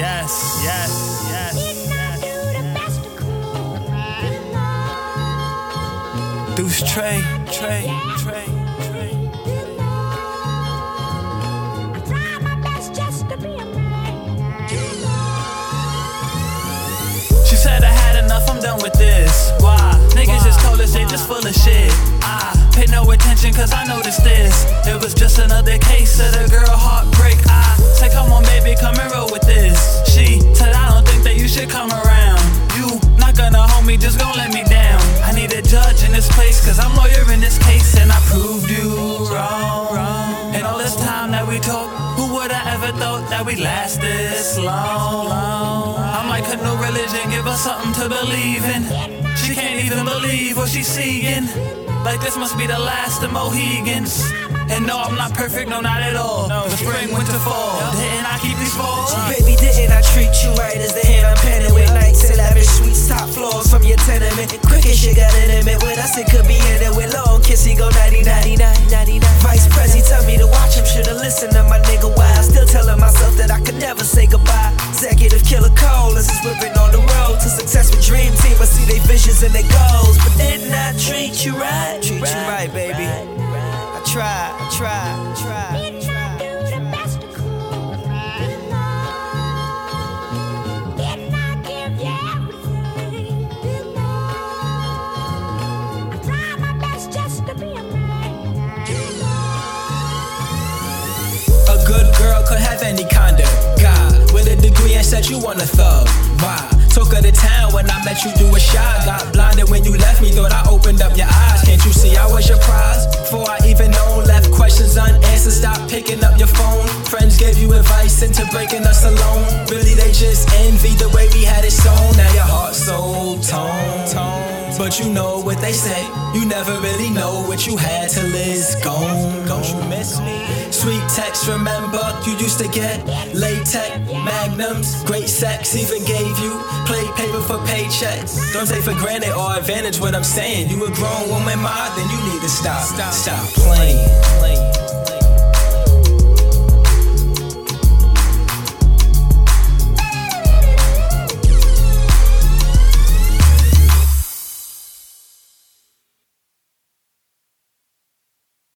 yes, yes, yes. Deuce Trey, Trey, Trey, Trey. She said I had enough, I'm done with this. Why? Niggas just told us they just full of shit. I pay no attention cause I noticed this. It was just another case of the come around. You not gonna hold me, just gon' let me down. I need a judge in this place cause I'm lawyer in this case and I proved you wrong. And all this time that we talk, who would have ever thought that we'd last this long? I'm like a new religion, give her something to believe in. She can't even believe what she's seeing. Like this must be the last of Mohegans. And no, I'm not perfect, no, not at all. The spring, winter, fall. Didn't I keep these falls? Uh. Baby, didn't I treat you right as the hand I'm penning with nights and lavish suites, top floors from your tenement. Quick as shit got intimate with us, it could be ended with long kissy go 90 99 99. Vice Prezi tell me to watch him, should've listened to my nigga wild. Still telling myself that I could never say goodbye. Executive killer Cole, as is whipping on the road to success with Dream Team. I see their visions and their goals, but didn't I treat you right? You want a thug. Why? Took her to town when I met you, you were shy. Got blinded when you left me, thought I opened up your eyes. Can't you see I was your prize? Before I even known, left questions unanswered. Stop picking up your phone. Friends gave you advice into breaking us alone. Really, they just envy the way we had it sewn. Now your heart so tone. But you know what they say. You never really know what you had till it's gone. Don't you miss me? Sweet text, remember you used to get latex, magnums, great sex, even gave you play paper for paychecks. Don't take for granted or advantage what I'm saying. You a grown woman, ma, then you need to stop, stop, stop playing. playing.